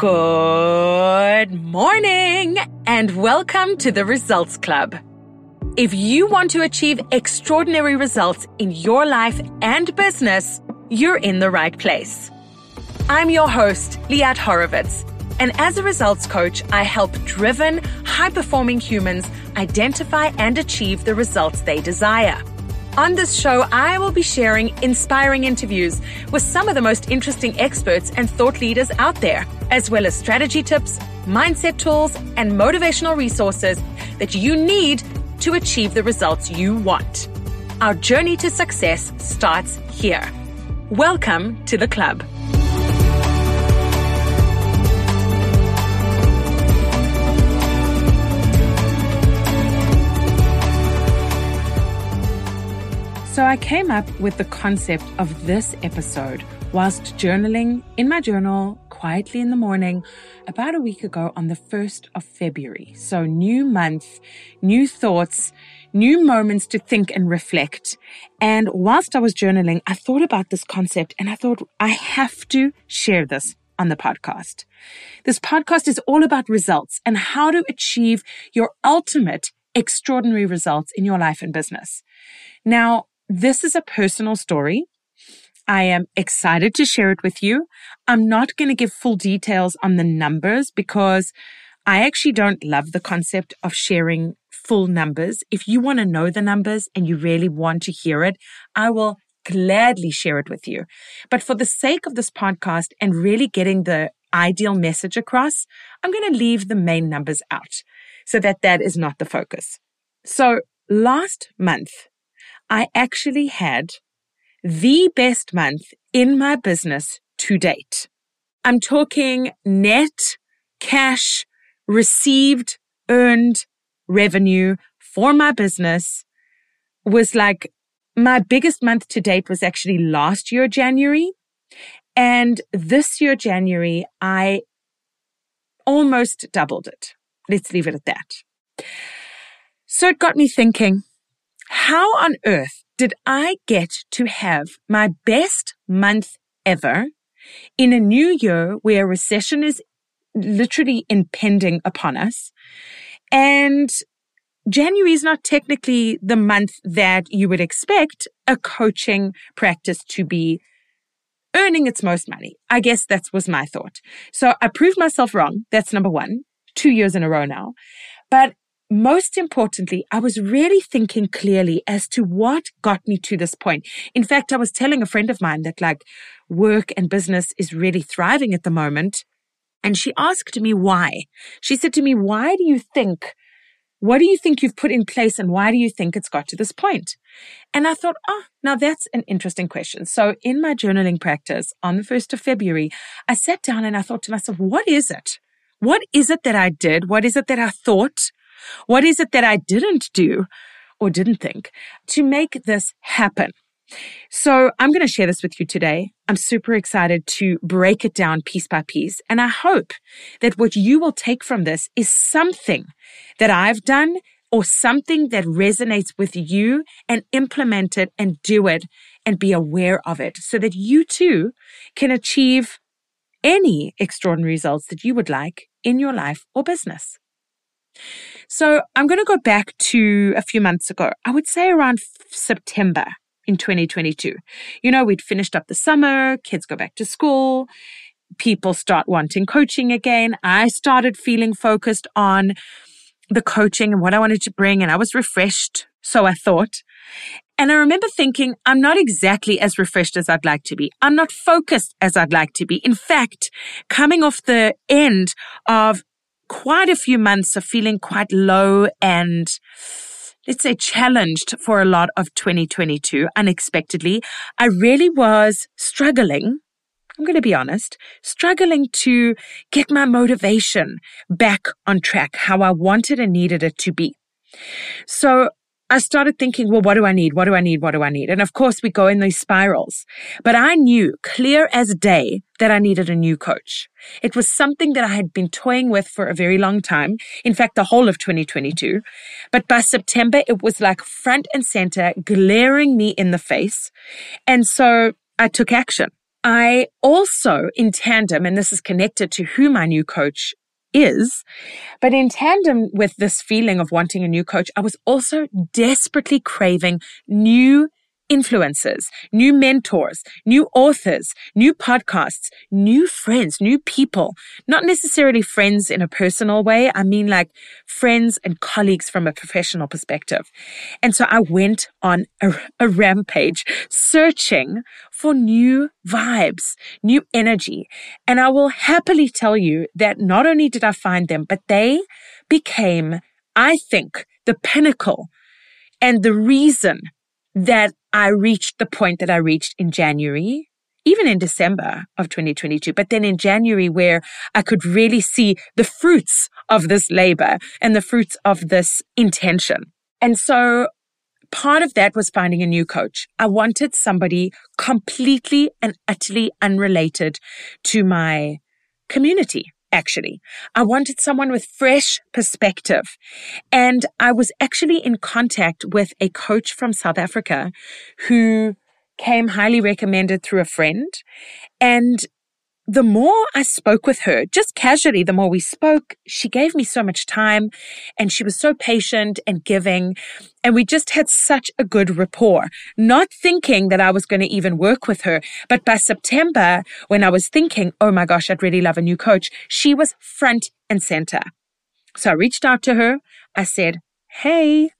Good morning and welcome to the Results Club. If you want to achieve extraordinary results in your life and business, you're in the right place. I'm your host, Liat Horowitz, and as a results coach, I help driven, high performing humans identify and achieve the results they desire. On this show, I will be sharing inspiring interviews with some of the most interesting experts and thought leaders out there, as well as strategy tips, mindset tools, and motivational resources that you need to achieve the results you want. Our journey to success starts here. Welcome to the club. So I came up with the concept of this episode whilst journaling in my journal quietly in the morning about a week ago on the 1st of February. So new month, new thoughts, new moments to think and reflect. And whilst I was journaling, I thought about this concept and I thought I have to share this on the podcast. This podcast is all about results and how to achieve your ultimate extraordinary results in your life and business. Now, this is a personal story. I am excited to share it with you. I'm not going to give full details on the numbers because I actually don't love the concept of sharing full numbers. If you want to know the numbers and you really want to hear it, I will gladly share it with you. But for the sake of this podcast and really getting the ideal message across, I'm going to leave the main numbers out so that that is not the focus. So last month, I actually had the best month in my business to date. I'm talking net cash received, earned revenue for my business was like my biggest month to date was actually last year, January. And this year, January, I almost doubled it. Let's leave it at that. So it got me thinking, how on earth did I get to have my best month ever in a new year where recession is literally impending upon us? And January is not technically the month that you would expect a coaching practice to be earning its most money. I guess that was my thought. So I proved myself wrong. That's number one, two years in a row now. But most importantly, I was really thinking clearly as to what got me to this point. In fact, I was telling a friend of mine that like work and business is really thriving at the moment. And she asked me why. She said to me, why do you think, what do you think you've put in place and why do you think it's got to this point? And I thought, oh, now that's an interesting question. So in my journaling practice on the 1st of February, I sat down and I thought to myself, what is it? What is it that I did? What is it that I thought? What is it that I didn't do or didn't think to make this happen? So I'm going to share this with you today. I'm super excited to break it down piece by piece. And I hope that what you will take from this is something that I've done or something that resonates with you and implement it and do it and be aware of it so that you too can achieve any extraordinary results that you would like in your life or business. So I'm going to go back to a few months ago. I would say around September in 2022. You know, we'd finished up the summer, kids go back to school, people start wanting coaching again. I started feeling focused on the coaching and what I wanted to bring, and I was refreshed. So I thought. And I remember thinking, I'm not exactly as refreshed as I'd like to be. I'm not focused as I'd like to be. In fact, coming off the end of quite a few months of feeling quite low and let's say challenged for a lot of 2022 unexpectedly. I really was struggling. I'm going to be honest, struggling to get my motivation back on track, how I wanted and needed it to be. So I started thinking, well, what do I need? What do I need? What do I need? And of course, we go in these spirals. But I knew clear as day that I needed a new coach. It was something that I had been toying with for a very long time. In fact, the whole of 2022. But by September, it was like front and center, glaring me in the face. And so I took action. I also, in tandem, and this is connected to who my new coach is. But in tandem with this feeling of wanting a new coach, I was also desperately craving new influencers, new mentors, new authors, new podcasts, new friends, new people. Not necessarily friends in a personal way. I mean like friends and colleagues from a professional perspective. And so I went on a, a rampage searching for new vibes, new energy. And I will happily tell you that not only did I find them, but they became, I think, the pinnacle and the reason that I reached the point that I reached in January, even in December of 2022, but then in January where I could really see the fruits of this labor and the fruits of this intention. And so part of that was finding a new coach. I wanted somebody completely and utterly unrelated to my community actually. I wanted someone with fresh perspective. And I was actually in contact with a coach from South Africa who came highly recommended through a friend. And the more I spoke with her, just casually, the more we spoke, she gave me so much time and she was so patient and giving. And we just had such a good rapport, not thinking that I was going to even work with her. But by September, when I was thinking, oh my gosh, I'd really love a new coach, she was front and center. So I reached out to her. I said, Hey,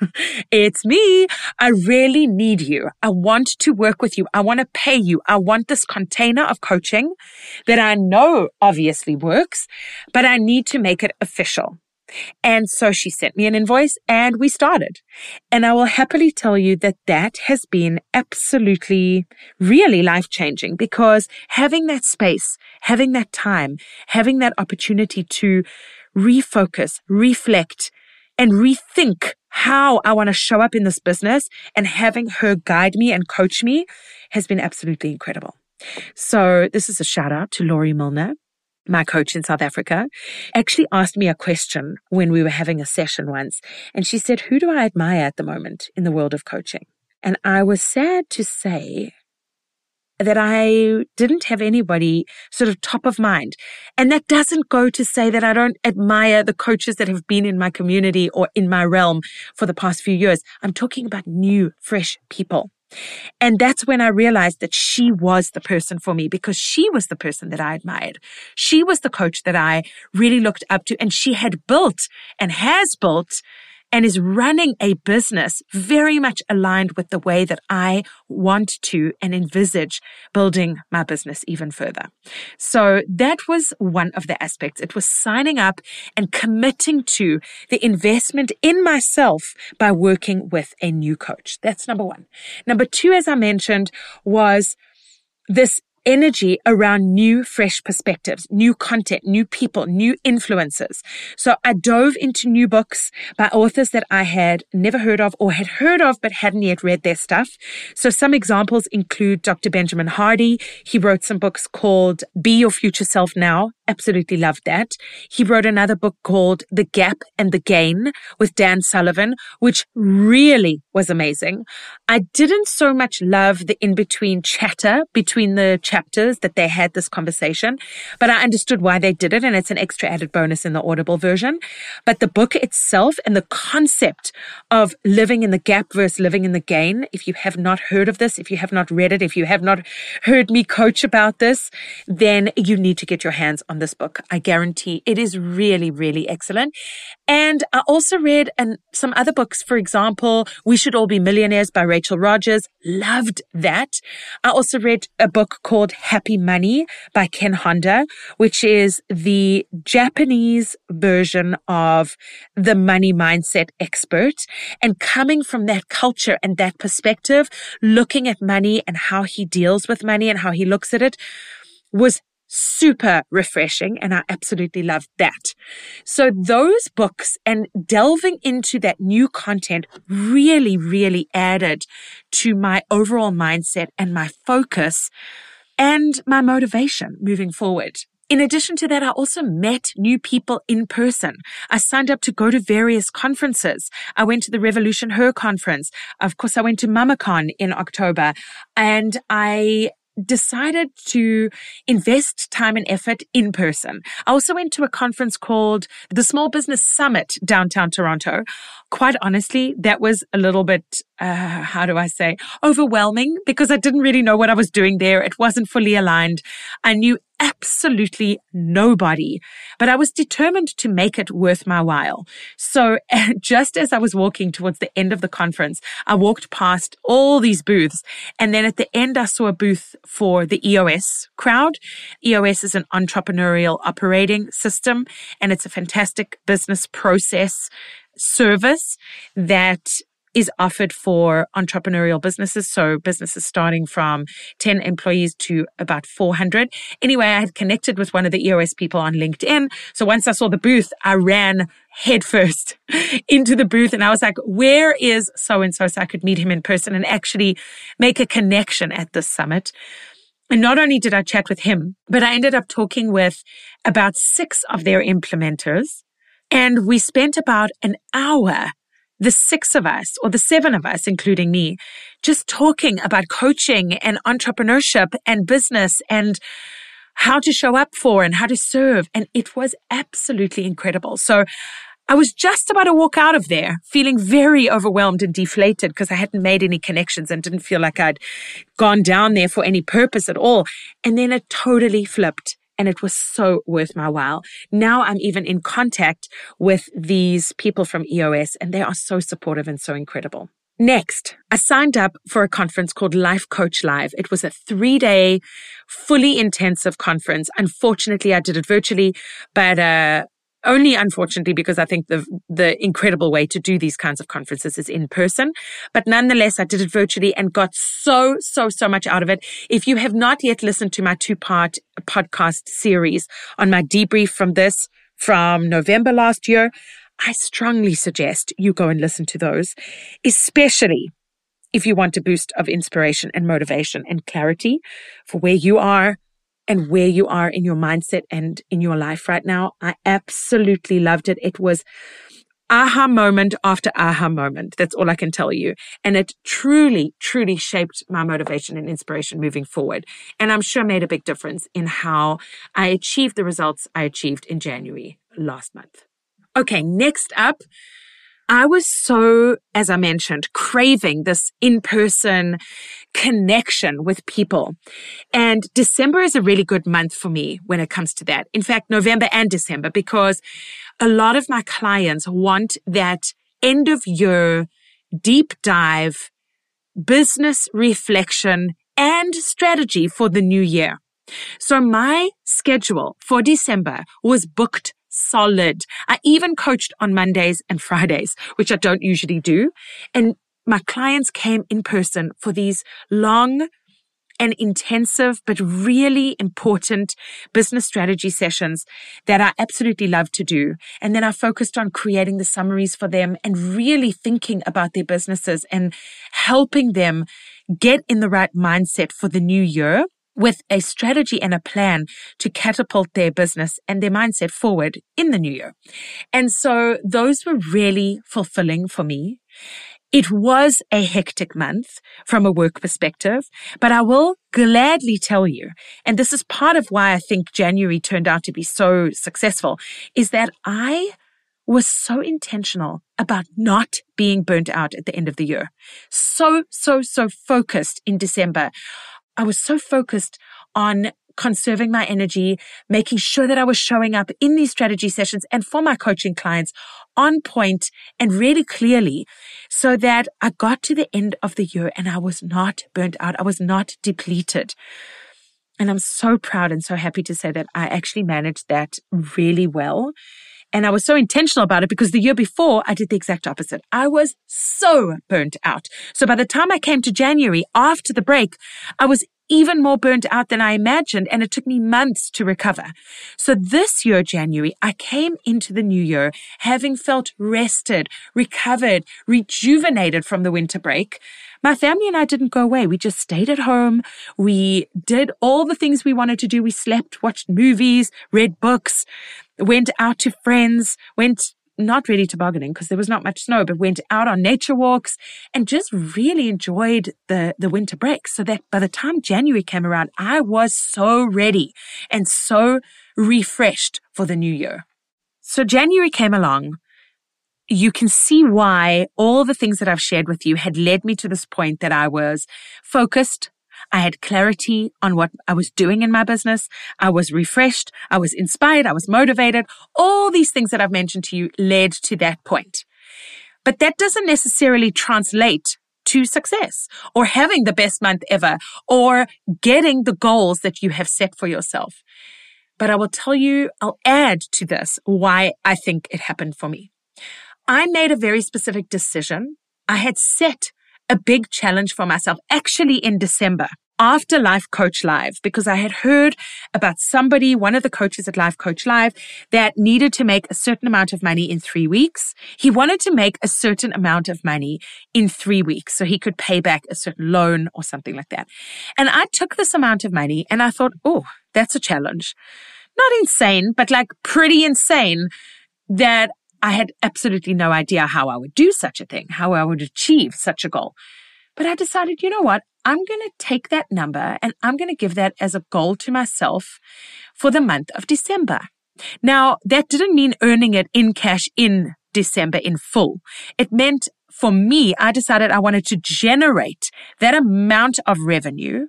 it's me. I really need you. I want to work with you. I want to pay you. I want this container of coaching that I know obviously works, but I need to make it official. And so she sent me an invoice and we started. And I will happily tell you that that has been absolutely, really life changing because having that space, having that time, having that opportunity to refocus, reflect, and rethink how I want to show up in this business and having her guide me and coach me has been absolutely incredible. So this is a shout out to Laurie Milner. My coach in South Africa actually asked me a question when we were having a session once. And she said, Who do I admire at the moment in the world of coaching? And I was sad to say that I didn't have anybody sort of top of mind. And that doesn't go to say that I don't admire the coaches that have been in my community or in my realm for the past few years. I'm talking about new, fresh people. And that's when I realized that she was the person for me because she was the person that I admired. She was the coach that I really looked up to and she had built and has built and is running a business very much aligned with the way that I want to and envisage building my business even further. So that was one of the aspects. It was signing up and committing to the investment in myself by working with a new coach. That's number one. Number two, as I mentioned, was this energy around new, fresh perspectives, new content, new people, new influences. So I dove into new books by authors that I had never heard of or had heard of but hadn't yet read their stuff. So some examples include Dr. Benjamin Hardy. He wrote some books called Be Your Future Self Now. Absolutely loved that. He wrote another book called The Gap and the Gain with Dan Sullivan, which really was amazing. I didn't so much love the in between chatter between the chapters that they had this conversation, but I understood why they did it. And it's an extra added bonus in the Audible version. But the book itself and the concept of living in the gap versus living in the gain. If you have not heard of this, if you have not read it, if you have not heard me coach about this, then you need to get your hands on this book. I guarantee it is really, really excellent. And I also read and some other books, for example, We Should All Be Millionaires by Rachel Rogers. Loved that. I also read a book called Happy Money by Ken Honda, which is the Japanese version of the money mindset expert. And coming from that culture and that perspective, looking at money and how he deals with money and how he looks at it was super refreshing. And I absolutely loved that. So those books and delving into that new content really, really added to my overall mindset and my focus and my motivation moving forward. In addition to that, I also met new people in person. I signed up to go to various conferences. I went to the Revolution Her conference. Of course, I went to MamaCon in October and I decided to invest time and effort in person. I also went to a conference called the Small Business Summit downtown Toronto. Quite honestly, that was a little bit, uh, how do I say, overwhelming because I didn't really know what I was doing there. It wasn't fully aligned. I knew absolutely nobody, but I was determined to make it worth my while. So just as I was walking towards the end of the conference, I walked past all these booths. And then at the end, I saw a booth for the EOS crowd. EOS is an entrepreneurial operating system and it's a fantastic business process service that is offered for entrepreneurial businesses. So businesses starting from 10 employees to about 400. Anyway, I had connected with one of the EOS people on LinkedIn. So once I saw the booth, I ran headfirst into the booth and I was like, where is so and so? So I could meet him in person and actually make a connection at this summit. And not only did I chat with him, but I ended up talking with about six of their implementers. And we spent about an hour the six of us or the seven of us, including me, just talking about coaching and entrepreneurship and business and how to show up for and how to serve. And it was absolutely incredible. So I was just about to walk out of there feeling very overwhelmed and deflated because I hadn't made any connections and didn't feel like I'd gone down there for any purpose at all. And then it totally flipped and it was so worth my while. Now I'm even in contact with these people from EOS and they are so supportive and so incredible. Next, I signed up for a conference called Life Coach Live. It was a three day, fully intensive conference. Unfortunately, I did it virtually, but uh, only unfortunately because I think the the incredible way to do these kinds of conferences is in person. But nonetheless, I did it virtually and got so so so much out of it. If you have not yet listened to my two part podcast series on my debrief from this from November last year, I strongly suggest you go and listen to those, especially if you want a boost of inspiration and motivation and clarity for where you are and where you are in your mindset and in your life right now. I absolutely loved it. It was aha moment after aha moment. That's all I can tell you. And it truly, truly shaped my motivation and inspiration moving forward. And I'm sure made a big difference in how I achieved the results I achieved in January last month. Okay, next up, I was so, as I mentioned, craving this in person connection with people. And December is a really good month for me when it comes to that. In fact, November and December, because a lot of my clients want that end of year deep dive business reflection and strategy for the new year. So my schedule for December was booked solid. I even coached on Mondays and Fridays, which I don't usually do. And my clients came in person for these long and intensive, but really important business strategy sessions that I absolutely love to do. And then I focused on creating the summaries for them and really thinking about their businesses and helping them get in the right mindset for the new year with a strategy and a plan to catapult their business and their mindset forward in the new year. And so those were really fulfilling for me. It was a hectic month from a work perspective, but I will gladly tell you, and this is part of why I think January turned out to be so successful, is that I was so intentional about not being burnt out at the end of the year. So, so, so focused in December I was so focused on conserving my energy, making sure that I was showing up in these strategy sessions and for my coaching clients on point and really clearly so that I got to the end of the year and I was not burnt out. I was not depleted. And I'm so proud and so happy to say that I actually managed that really well. And I was so intentional about it because the year before I did the exact opposite. I was so burnt out. So by the time I came to January after the break, I was even more burnt out than I imagined, and it took me months to recover. So this year, January, I came into the new year having felt rested, recovered, rejuvenated from the winter break. My family and I didn't go away. We just stayed at home. We did all the things we wanted to do. We slept, watched movies, read books, went out to friends, went not really tobogganing because there was not much snow, but went out on nature walks and just really enjoyed the, the winter break. So that by the time January came around, I was so ready and so refreshed for the new year. So January came along. You can see why all the things that I've shared with you had led me to this point that I was focused, I had clarity on what I was doing in my business. I was refreshed. I was inspired. I was motivated. All these things that I've mentioned to you led to that point. But that doesn't necessarily translate to success or having the best month ever or getting the goals that you have set for yourself. But I will tell you, I'll add to this why I think it happened for me. I made a very specific decision. I had set a big challenge for myself actually in December after Life Coach Live because I had heard about somebody, one of the coaches at Life Coach Live, that needed to make a certain amount of money in three weeks. He wanted to make a certain amount of money in three weeks so he could pay back a certain loan or something like that. And I took this amount of money and I thought, oh, that's a challenge. Not insane, but like pretty insane that I had absolutely no idea how I would do such a thing, how I would achieve such a goal. But I decided, you know what? I'm going to take that number and I'm going to give that as a goal to myself for the month of December. Now, that didn't mean earning it in cash in December in full. It meant for me, I decided I wanted to generate that amount of revenue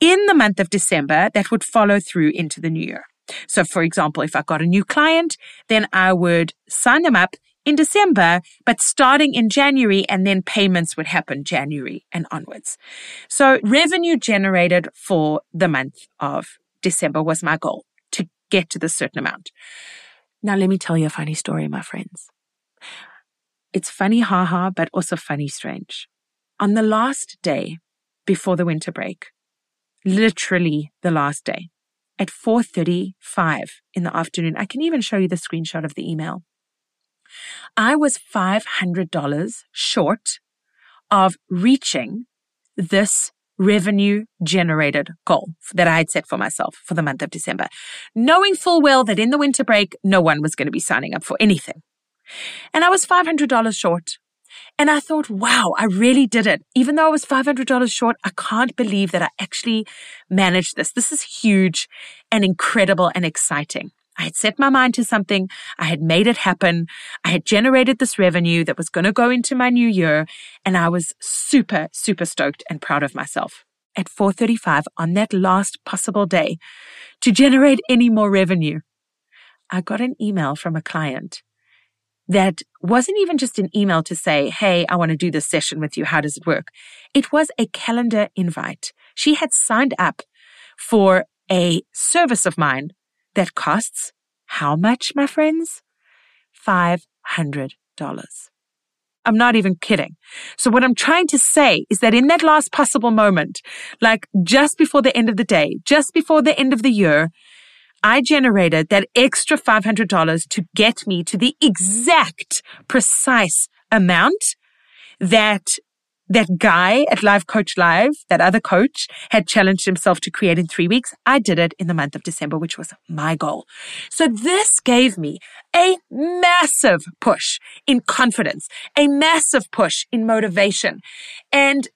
in the month of December that would follow through into the new year. So, for example, if I got a new client, then I would sign them up in December, but starting in January, and then payments would happen January and onwards. So, revenue generated for the month of December was my goal to get to the certain amount. Now, let me tell you a funny story, my friends. It's funny, haha, but also funny, strange. On the last day before the winter break, literally the last day, at 4:35 in the afternoon. I can even show you the screenshot of the email. I was $500 short of reaching this revenue generated goal that I had set for myself for the month of December, knowing full well that in the winter break, no one was going to be signing up for anything. And I was $500 short. And I thought, wow, I really did it. Even though I was $500 short, I can't believe that I actually managed this. This is huge and incredible and exciting. I had set my mind to something. I had made it happen. I had generated this revenue that was going to go into my new year. And I was super, super stoked and proud of myself. At 435 on that last possible day to generate any more revenue, I got an email from a client that wasn't even just an email to say, Hey, I want to do this session with you. How does it work? It was a calendar invite. She had signed up for a service of mine that costs how much, my friends? $500. I'm not even kidding. So what I'm trying to say is that in that last possible moment, like just before the end of the day, just before the end of the year, I generated that extra $500 to get me to the exact precise amount that that guy at Life Coach Live, that other coach, had challenged himself to create in three weeks. I did it in the month of December, which was my goal. So this gave me a massive push in confidence, a massive push in motivation. And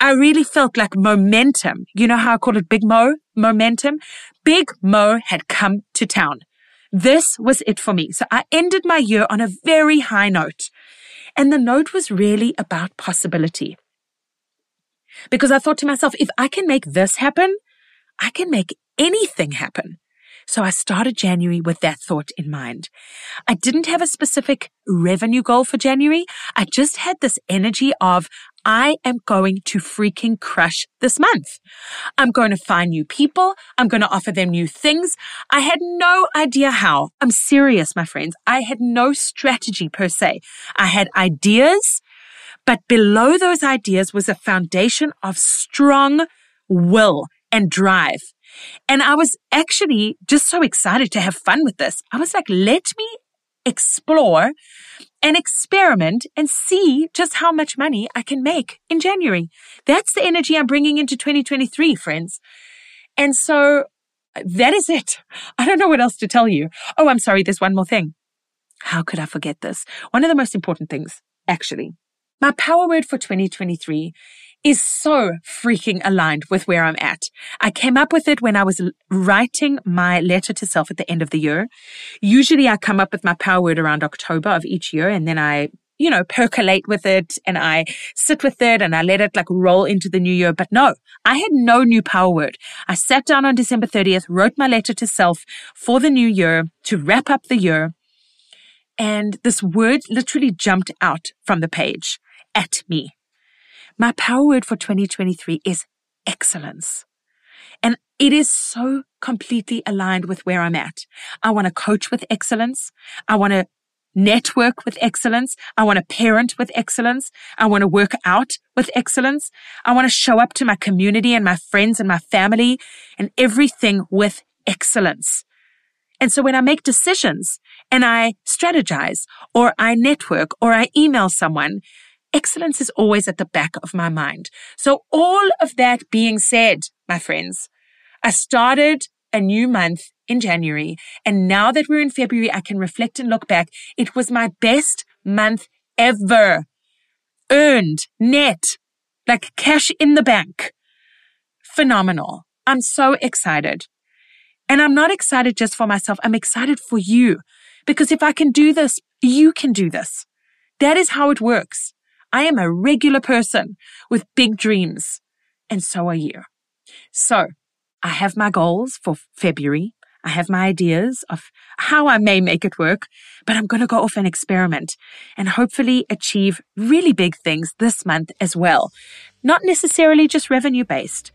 I really felt like momentum. You know how I call it Big Mo? Momentum. Big Mo had come to town. This was it for me. So I ended my year on a very high note. And the note was really about possibility. Because I thought to myself, if I can make this happen, I can make anything happen. So I started January with that thought in mind. I didn't have a specific revenue goal for January. I just had this energy of, I am going to freaking crush this month. I'm going to find new people. I'm going to offer them new things. I had no idea how. I'm serious, my friends. I had no strategy per se. I had ideas, but below those ideas was a foundation of strong will and drive. And I was actually just so excited to have fun with this. I was like, let me explore and experiment and see just how much money I can make in January. That's the energy I'm bringing into 2023, friends. And so that is it. I don't know what else to tell you. Oh, I'm sorry. There's one more thing. how could I forget this? One of the most important things, actually. My power word for 2023 is so freaking aligned with where I'm at. I came up with it when I was writing my letter to self at the end of the year. Usually I come up with my power word around October of each year and then I you know, percolate with it and I sit with it and I let it like roll into the new year. But no, I had no new power word. I sat down on December 30th, wrote my letter to self for the new year to wrap up the year. And this word literally jumped out from the page at me. My power word for 2023 is excellence. And it is so completely aligned with where I'm at. I want to coach with excellence. I want to network with excellence. I want to parent with excellence. I want to work out with excellence. I want to show up to my community and my friends and my family and everything with excellence. And so when I make decisions and I strategize or I network or I email someone, excellence is always at the back of my mind. So all of that being said, my friends, I started a new month in January. And now that we're in February, I can reflect and look back. It was my best month ever. Earned, net, like cash in the bank. Phenomenal. I'm so excited. And I'm not excited just for myself. I'm excited for you because if I can do this, you can do this. That is how it works. I am a regular person with big dreams and so are you. So I have my goals for February. I have my ideas of how I may make it work, but I'm going to go off and experiment and hopefully achieve really big things this month as well. Not necessarily just revenue based,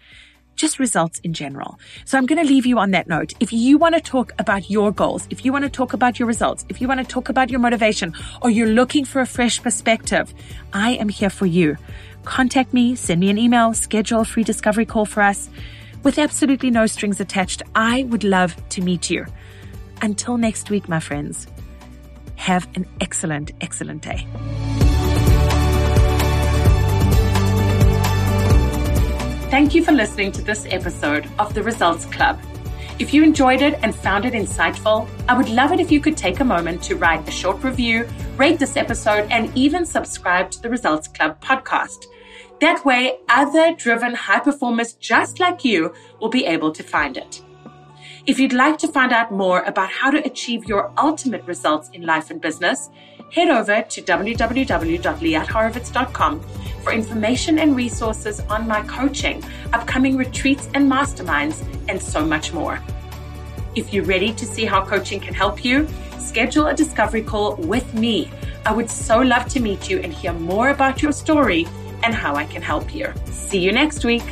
just results in general. So I'm going to leave you on that note. If you want to talk about your goals, if you want to talk about your results, if you want to talk about your motivation, or you're looking for a fresh perspective, I am here for you. Contact me, send me an email, schedule a free discovery call for us with absolutely no strings attached. I would love to meet you. Until next week, my friends, have an excellent, excellent day. Thank you for listening to this episode of the Results Club. If you enjoyed it and found it insightful, I would love it if you could take a moment to write a short review, rate this episode, and even subscribe to the Results Club podcast. That way, other driven high performers just like you will be able to find it. If you'd like to find out more about how to achieve your ultimate results in life and business, head over to www.liathorowitz.com for information and resources on my coaching, upcoming retreats and masterminds, and so much more. If you're ready to see how coaching can help you, schedule a discovery call with me. I would so love to meet you and hear more about your story and how I can help you. See you next week.